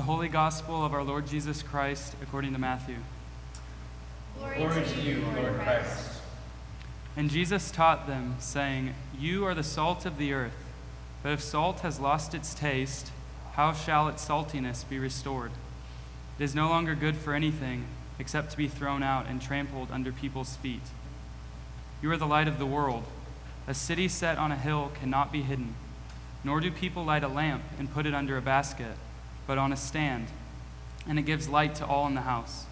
The Holy Gospel of our Lord Jesus Christ according to Matthew. Glory, Glory to you, Lord Christ. And Jesus taught them, saying, You are the salt of the earth, but if salt has lost its taste, how shall its saltiness be restored? It is no longer good for anything except to be thrown out and trampled under people's feet. You are the light of the world. A city set on a hill cannot be hidden, nor do people light a lamp and put it under a basket, but on a stand, and it gives light to all in the house.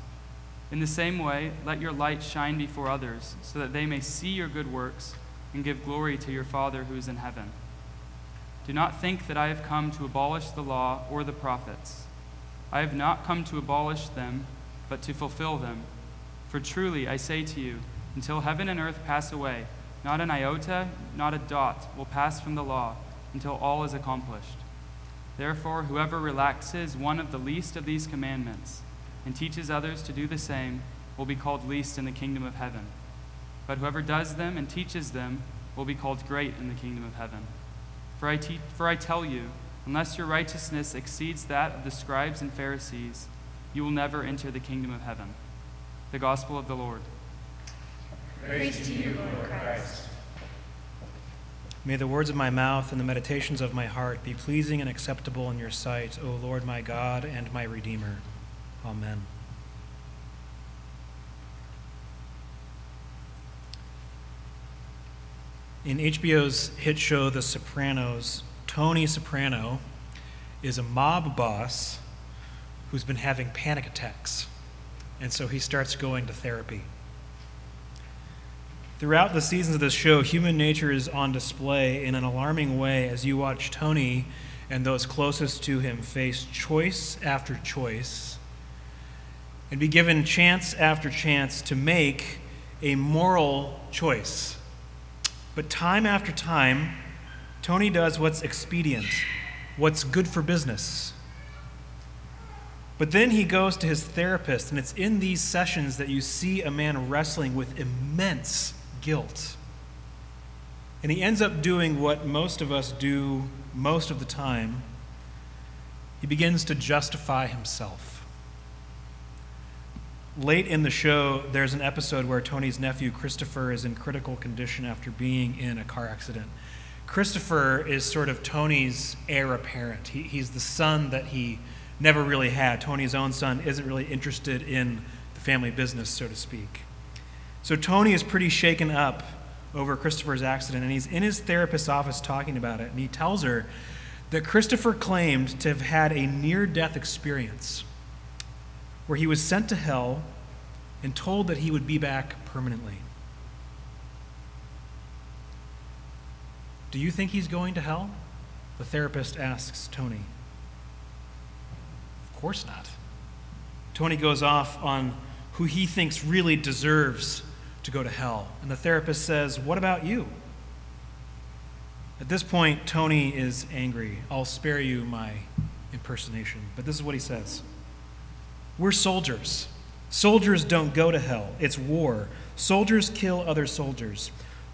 In the same way, let your light shine before others, so that they may see your good works and give glory to your Father who is in heaven. Do not think that I have come to abolish the law or the prophets. I have not come to abolish them, but to fulfill them. For truly, I say to you, until heaven and earth pass away, not an iota, not a dot will pass from the law until all is accomplished. Therefore, whoever relaxes one of the least of these commandments and teaches others to do the same will be called least in the kingdom of heaven. But whoever does them and teaches them will be called great in the kingdom of heaven. For I, te- for I tell you, unless your righteousness exceeds that of the scribes and Pharisees, you will never enter the kingdom of heaven. The Gospel of the Lord. Praise to you, Lord Christ. May the words of my mouth and the meditations of my heart be pleasing and acceptable in your sight, O Lord my God and my Redeemer. Amen. In HBO's hit show The Sopranos, Tony Soprano is a mob boss who's been having panic attacks. And so he starts going to therapy. Throughout the seasons of this show, human nature is on display in an alarming way as you watch Tony and those closest to him face choice after choice and be given chance after chance to make a moral choice. But time after time, Tony does what's expedient, what's good for business. But then he goes to his therapist, and it's in these sessions that you see a man wrestling with immense guilt. And he ends up doing what most of us do most of the time he begins to justify himself. Late in the show, there's an episode where Tony's nephew, Christopher, is in critical condition after being in a car accident. Christopher is sort of Tony's heir apparent. He, he's the son that he never really had. Tony's own son isn't really interested in the family business, so to speak. So Tony is pretty shaken up over Christopher's accident, and he's in his therapist's office talking about it. And he tells her that Christopher claimed to have had a near death experience where he was sent to hell and told that he would be back permanently. Do you think he's going to hell? The therapist asks Tony. Of course not. Tony goes off on who he thinks really deserves to go to hell. And the therapist says, What about you? At this point, Tony is angry. I'll spare you my impersonation. But this is what he says We're soldiers. Soldiers don't go to hell, it's war. Soldiers kill other soldiers.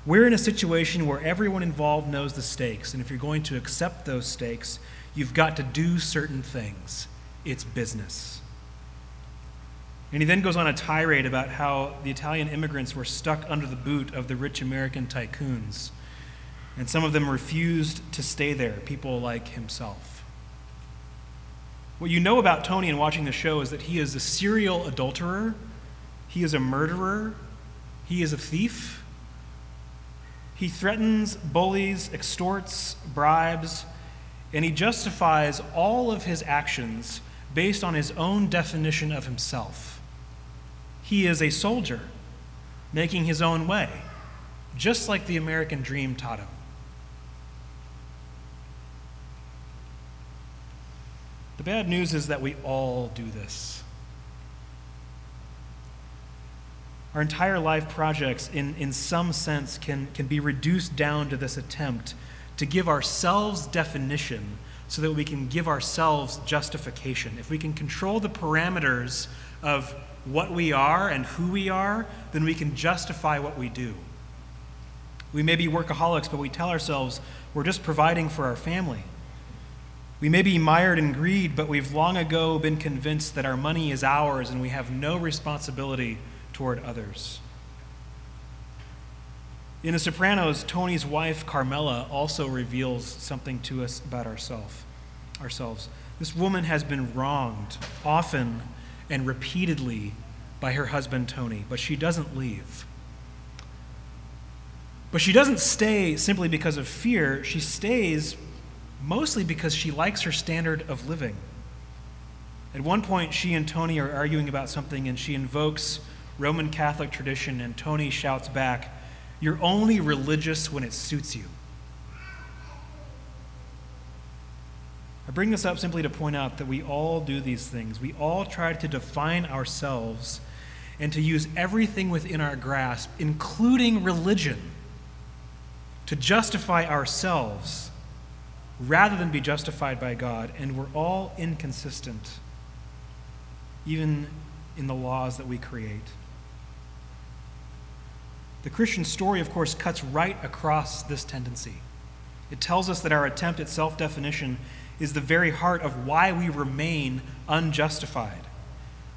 We're in a situation where everyone involved knows the stakes, and if you're going to accept those stakes, you've got to do certain things. It's business. And he then goes on a tirade about how the Italian immigrants were stuck under the boot of the rich American tycoons. And some of them refused to stay there, people like himself. What you know about Tony in watching the show is that he is a serial adulterer, he is a murderer, he is a thief. He threatens, bullies, extorts, bribes, and he justifies all of his actions based on his own definition of himself. He is a soldier making his own way, just like the American dream taught him. The bad news is that we all do this. Our entire life projects, in, in some sense, can, can be reduced down to this attempt to give ourselves definition so that we can give ourselves justification. If we can control the parameters of what we are and who we are, then we can justify what we do. We may be workaholics, but we tell ourselves we're just providing for our family. We may be mired in greed, but we've long ago been convinced that our money is ours and we have no responsibility toward others. In The Sopranos, Tony's wife, Carmela, also reveals something to us about ourselves. ourselves. This woman has been wronged often and repeatedly by her husband, Tony, but she doesn't leave. But she doesn't stay simply because of fear. She stays mostly because she likes her standard of living. At one point, she and Tony are arguing about something, and she invokes Roman Catholic tradition, and Tony shouts back, You're only religious when it suits you. Bring this up simply to point out that we all do these things. We all try to define ourselves and to use everything within our grasp, including religion, to justify ourselves rather than be justified by God. And we're all inconsistent, even in the laws that we create. The Christian story, of course, cuts right across this tendency. It tells us that our attempt at self definition is the very heart of why we remain unjustified.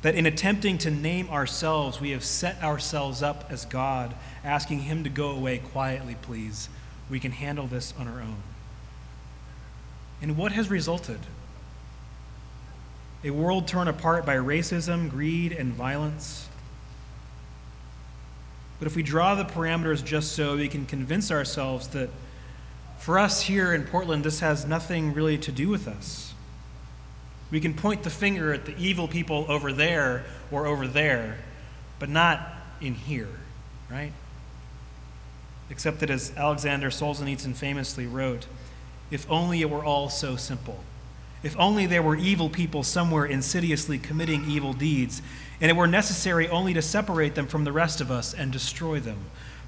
That in attempting to name ourselves, we have set ourselves up as God, asking Him to go away quietly, please. We can handle this on our own. And what has resulted? A world torn apart by racism, greed, and violence but if we draw the parameters just so, we can convince ourselves that for us here in Portland, this has nothing really to do with us. We can point the finger at the evil people over there or over there, but not in here, right? Except that, as Alexander Solzhenitsyn famously wrote, if only it were all so simple. If only there were evil people somewhere insidiously committing evil deeds, and it were necessary only to separate them from the rest of us and destroy them.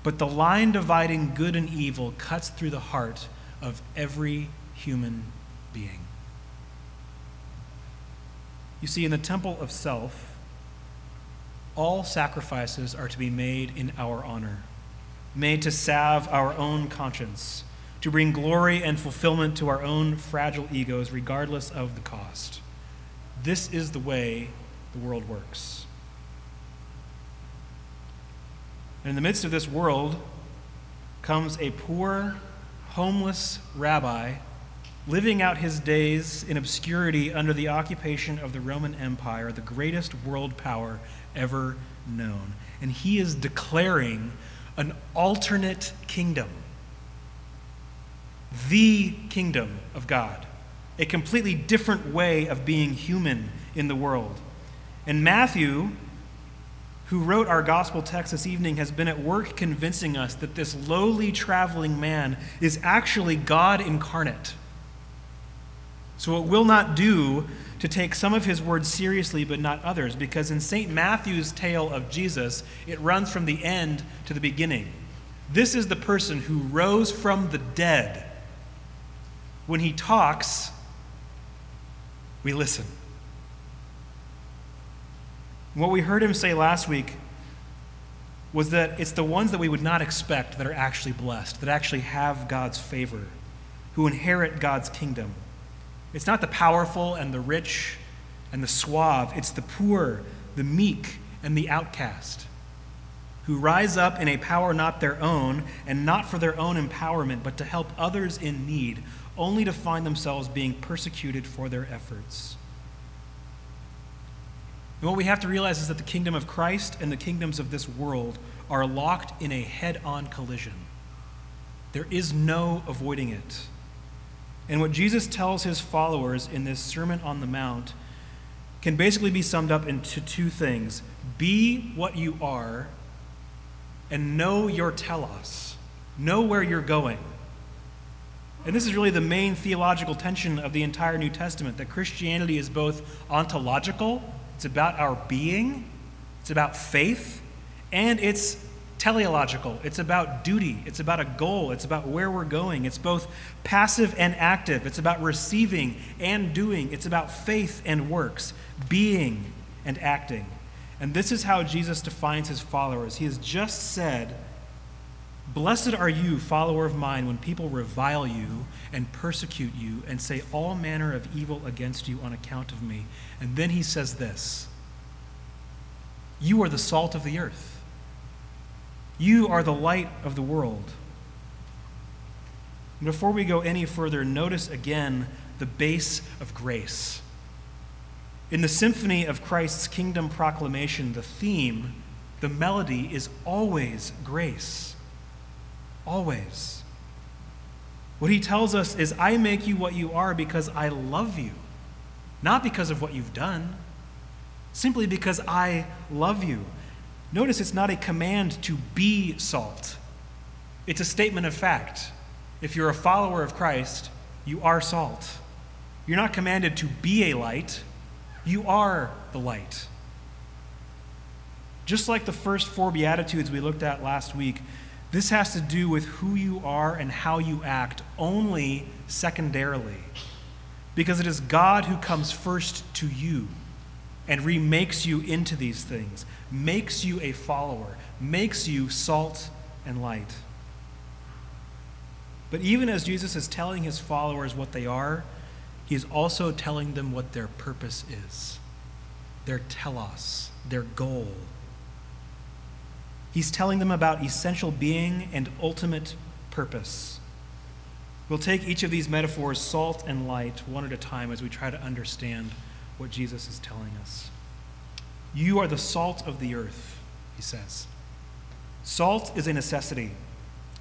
But the line dividing good and evil cuts through the heart of every human being. You see, in the temple of self, all sacrifices are to be made in our honor, made to salve our own conscience, to bring glory and fulfillment to our own fragile egos, regardless of the cost. This is the way the world works. And in the midst of this world comes a poor, homeless rabbi living out his days in obscurity under the occupation of the Roman Empire, the greatest world power ever known. And he is declaring an alternate kingdom, the kingdom of God, a completely different way of being human in the world. And Matthew, who wrote our gospel text this evening, has been at work convincing us that this lowly traveling man is actually God incarnate. So it will not do to take some of his words seriously but not others, because in St. Matthew's tale of Jesus, it runs from the end to the beginning. This is the person who rose from the dead. When he talks, we listen. What we heard him say last week was that it's the ones that we would not expect that are actually blessed, that actually have God's favor, who inherit God's kingdom. It's not the powerful and the rich and the suave, it's the poor, the meek, and the outcast who rise up in a power not their own and not for their own empowerment, but to help others in need, only to find themselves being persecuted for their efforts. And what we have to realize is that the kingdom of Christ and the kingdoms of this world are locked in a head on collision. There is no avoiding it. And what Jesus tells his followers in this Sermon on the Mount can basically be summed up into two things be what you are, and know your telos. Know where you're going. And this is really the main theological tension of the entire New Testament that Christianity is both ontological it's about our being, it's about faith, and it's teleological. It's about duty, it's about a goal, it's about where we're going. It's both passive and active, it's about receiving and doing, it's about faith and works, being and acting. And this is how Jesus defines his followers. He has just said, Blessed are you, follower of mine, when people revile you and persecute you and say all manner of evil against you on account of me. And then he says this You are the salt of the earth, you are the light of the world. And before we go any further, notice again the base of grace. In the symphony of Christ's kingdom proclamation, the theme, the melody is always grace. Always. What he tells us is, I make you what you are because I love you, not because of what you've done, simply because I love you. Notice it's not a command to be salt, it's a statement of fact. If you're a follower of Christ, you are salt. You're not commanded to be a light, you are the light. Just like the first four Beatitudes we looked at last week, this has to do with who you are and how you act only secondarily. Because it is God who comes first to you and remakes you into these things, makes you a follower, makes you salt and light. But even as Jesus is telling his followers what they are, he is also telling them what their purpose is, their telos, their goal. He's telling them about essential being and ultimate purpose. We'll take each of these metaphors, salt and light, one at a time as we try to understand what Jesus is telling us. You are the salt of the earth, he says. Salt is a necessity.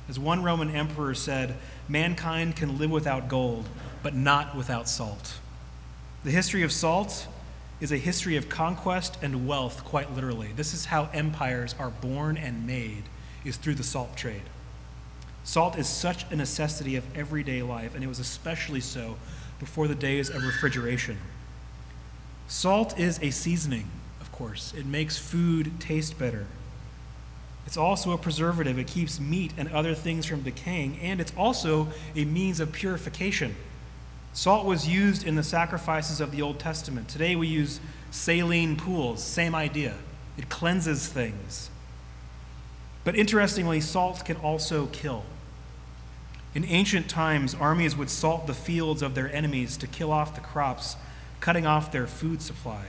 As one Roman emperor said, mankind can live without gold, but not without salt. The history of salt is a history of conquest and wealth, quite literally. This is how empires are born and made, is through the salt trade. Salt is such a necessity of everyday life, and it was especially so before the days of refrigeration. Salt is a seasoning, of course, it makes food taste better. It's also a preservative. It keeps meat and other things from decaying, and it's also a means of purification. Salt was used in the sacrifices of the Old Testament. Today we use saline pools, same idea. It cleanses things. But interestingly, salt can also kill. In ancient times, armies would salt the fields of their enemies to kill off the crops, cutting off their food supply.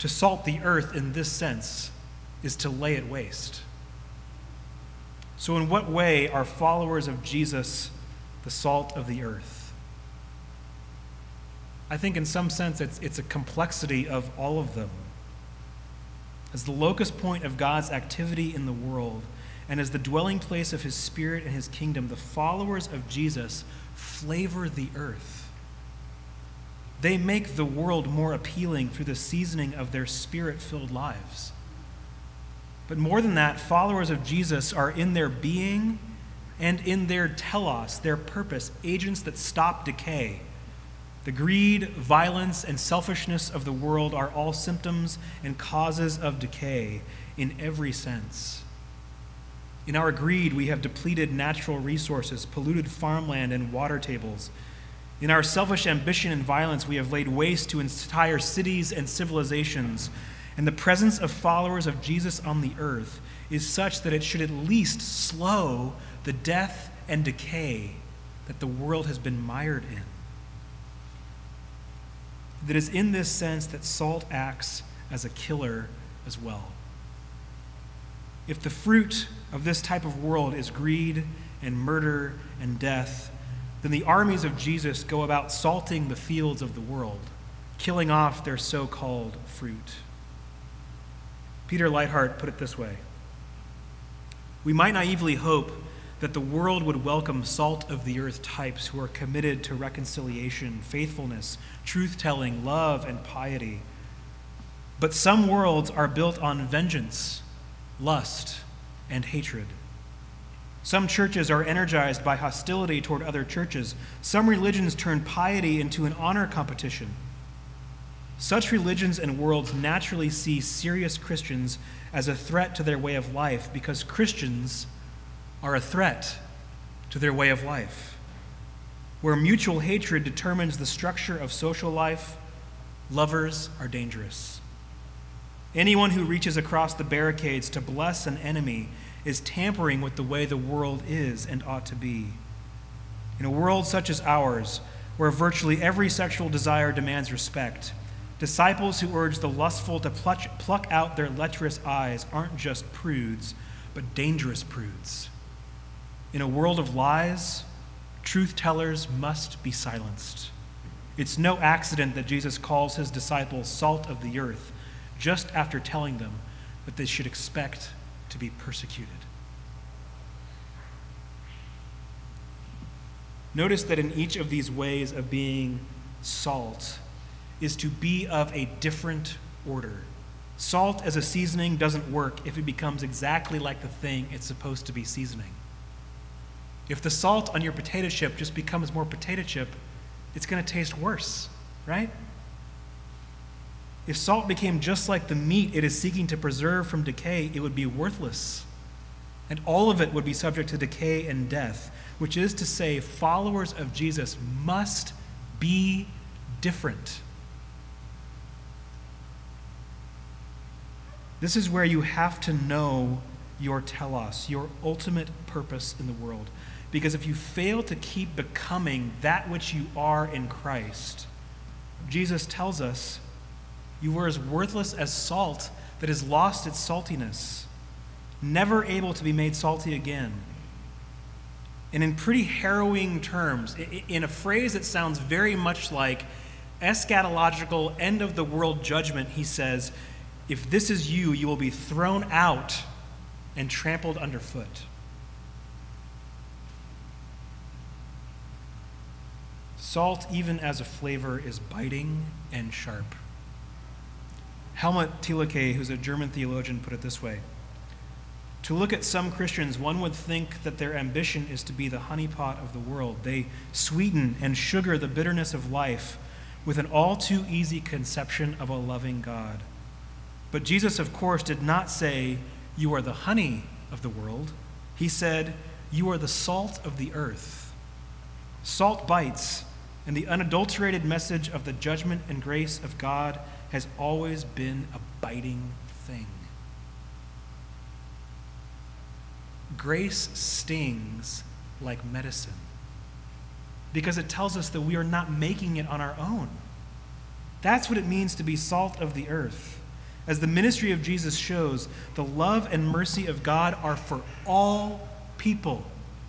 To salt the earth in this sense is to lay it waste. So, in what way are followers of Jesus the salt of the earth? I think, in some sense, it's, it's a complexity of all of them. As the locus point of God's activity in the world, and as the dwelling place of his spirit and his kingdom, the followers of Jesus flavor the earth. They make the world more appealing through the seasoning of their spirit filled lives. But more than that, followers of Jesus are in their being and in their telos, their purpose, agents that stop decay. The greed, violence, and selfishness of the world are all symptoms and causes of decay in every sense. In our greed, we have depleted natural resources, polluted farmland, and water tables. In our selfish ambition and violence, we have laid waste to entire cities and civilizations, and the presence of followers of Jesus on the earth is such that it should at least slow the death and decay that the world has been mired in. That is in this sense that salt acts as a killer as well. If the fruit of this type of world is greed and murder and death, then the armies of Jesus go about salting the fields of the world, killing off their so called fruit. Peter Leithart put it this way We might naively hope that the world would welcome salt of the earth types who are committed to reconciliation, faithfulness, truth telling, love, and piety. But some worlds are built on vengeance, lust, and hatred. Some churches are energized by hostility toward other churches. Some religions turn piety into an honor competition. Such religions and worlds naturally see serious Christians as a threat to their way of life because Christians are a threat to their way of life. Where mutual hatred determines the structure of social life, lovers are dangerous. Anyone who reaches across the barricades to bless an enemy is tampering with the way the world is and ought to be. In a world such as ours, where virtually every sexual desire demands respect, disciples who urge the lustful to pluck out their lecherous eyes aren't just prudes, but dangerous prudes. In a world of lies, truth tellers must be silenced. It's no accident that Jesus calls his disciples salt of the earth just after telling them that they should expect to be persecuted. Notice that in each of these ways of being salt is to be of a different order. Salt as a seasoning doesn't work if it becomes exactly like the thing it's supposed to be seasoning. If the salt on your potato chip just becomes more potato chip, it's going to taste worse, right? If salt became just like the meat it is seeking to preserve from decay, it would be worthless. And all of it would be subject to decay and death, which is to say, followers of Jesus must be different. This is where you have to know your telos, your ultimate purpose in the world. Because if you fail to keep becoming that which you are in Christ, Jesus tells us you were as worthless as salt that has lost its saltiness, never able to be made salty again. And in pretty harrowing terms, in a phrase that sounds very much like eschatological end of the world judgment, he says, If this is you, you will be thrown out and trampled underfoot. Salt, even as a flavor, is biting and sharp. Helmut Thielicke, who's a German theologian, put it this way To look at some Christians, one would think that their ambition is to be the honeypot of the world. They sweeten and sugar the bitterness of life with an all too easy conception of a loving God. But Jesus, of course, did not say, You are the honey of the world. He said, You are the salt of the earth. Salt bites and the unadulterated message of the judgment and grace of God has always been a biting thing. Grace stings like medicine because it tells us that we are not making it on our own. That's what it means to be salt of the earth. As the ministry of Jesus shows, the love and mercy of God are for all people.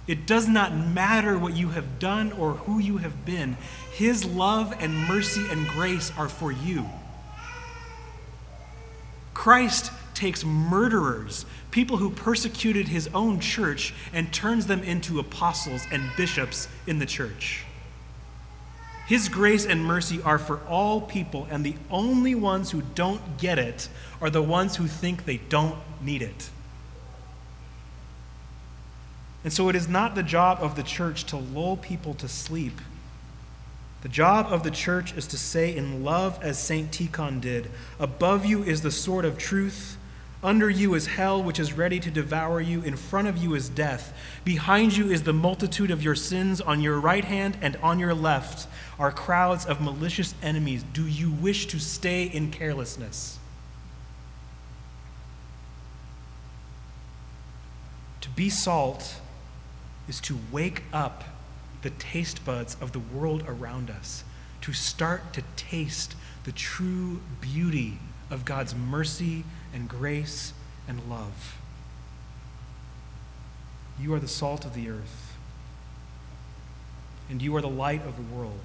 It does not matter what you have done or who you have been. His love and mercy and grace are for you. Christ takes murderers, people who persecuted his own church, and turns them into apostles and bishops in the church. His grace and mercy are for all people, and the only ones who don't get it are the ones who think they don't need it. And so it is not the job of the church to lull people to sleep. The job of the church is to say in love, as St. Tikhon did Above you is the sword of truth. Under you is hell, which is ready to devour you. In front of you is death. Behind you is the multitude of your sins. On your right hand and on your left are crowds of malicious enemies. Do you wish to stay in carelessness? To be salt is to wake up the taste buds of the world around us, to start to taste the true beauty of God's mercy and grace and love. You are the salt of the earth, and you are the light of the world.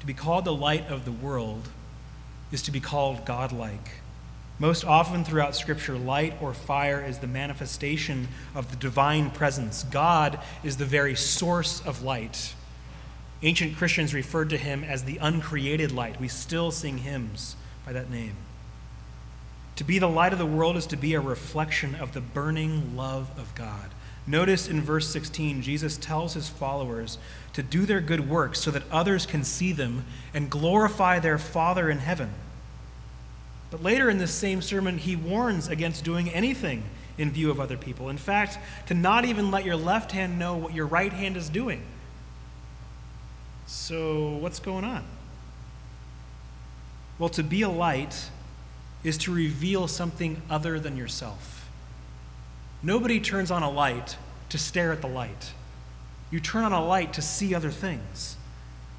To be called the light of the world is to be called godlike most often throughout Scripture, light or fire is the manifestation of the divine presence. God is the very source of light. Ancient Christians referred to him as the uncreated light. We still sing hymns by that name. To be the light of the world is to be a reflection of the burning love of God. Notice in verse 16, Jesus tells his followers to do their good works so that others can see them and glorify their Father in heaven. But later in this same sermon, he warns against doing anything in view of other people. In fact, to not even let your left hand know what your right hand is doing. So, what's going on? Well, to be a light is to reveal something other than yourself. Nobody turns on a light to stare at the light. You turn on a light to see other things.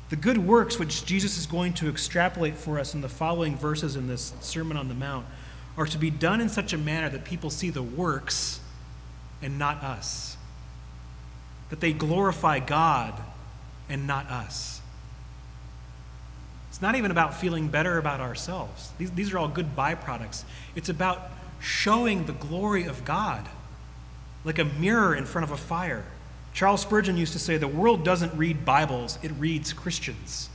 The good works which Jesus is going to extrapolate for us in the following verses in this Sermon on the Mount are to be done in such a manner that people see the works and not us. That they glorify God and not us. It's not even about feeling better about ourselves. These, these are all good byproducts. It's about showing the glory of God like a mirror in front of a fire. Charles Spurgeon used to say, The world doesn't read Bibles, it reads Christians.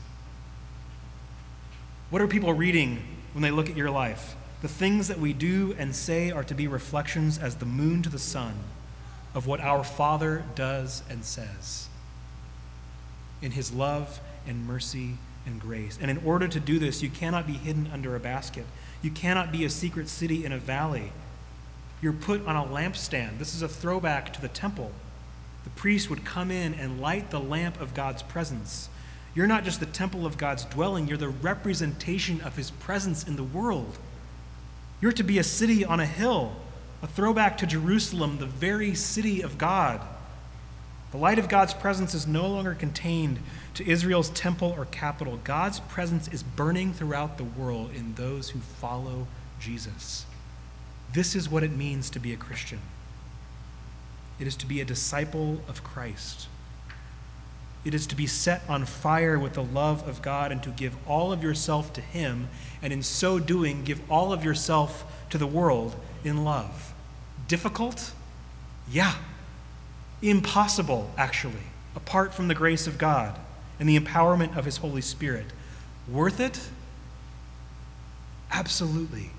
What are people reading when they look at your life? The things that we do and say are to be reflections as the moon to the sun of what our Father does and says in his love and mercy and grace. And in order to do this, you cannot be hidden under a basket. You cannot be a secret city in a valley. You're put on a lampstand. This is a throwback to the temple. The priest would come in and light the lamp of God's presence. You're not just the temple of God's dwelling, you're the representation of his presence in the world. You're to be a city on a hill, a throwback to Jerusalem, the very city of God. The light of God's presence is no longer contained to Israel's temple or capital. God's presence is burning throughout the world in those who follow Jesus. This is what it means to be a Christian it is to be a disciple of Christ. It is to be set on fire with the love of God and to give all of yourself to Him, and in so doing, give all of yourself to the world in love. Difficult? Yeah. Impossible, actually, apart from the grace of God and the empowerment of His Holy Spirit. Worth it? Absolutely.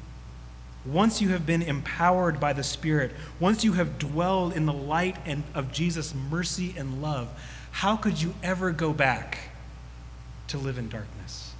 Once you have been empowered by the Spirit, once you have dwelled in the light and of Jesus' mercy and love, how could you ever go back to live in darkness?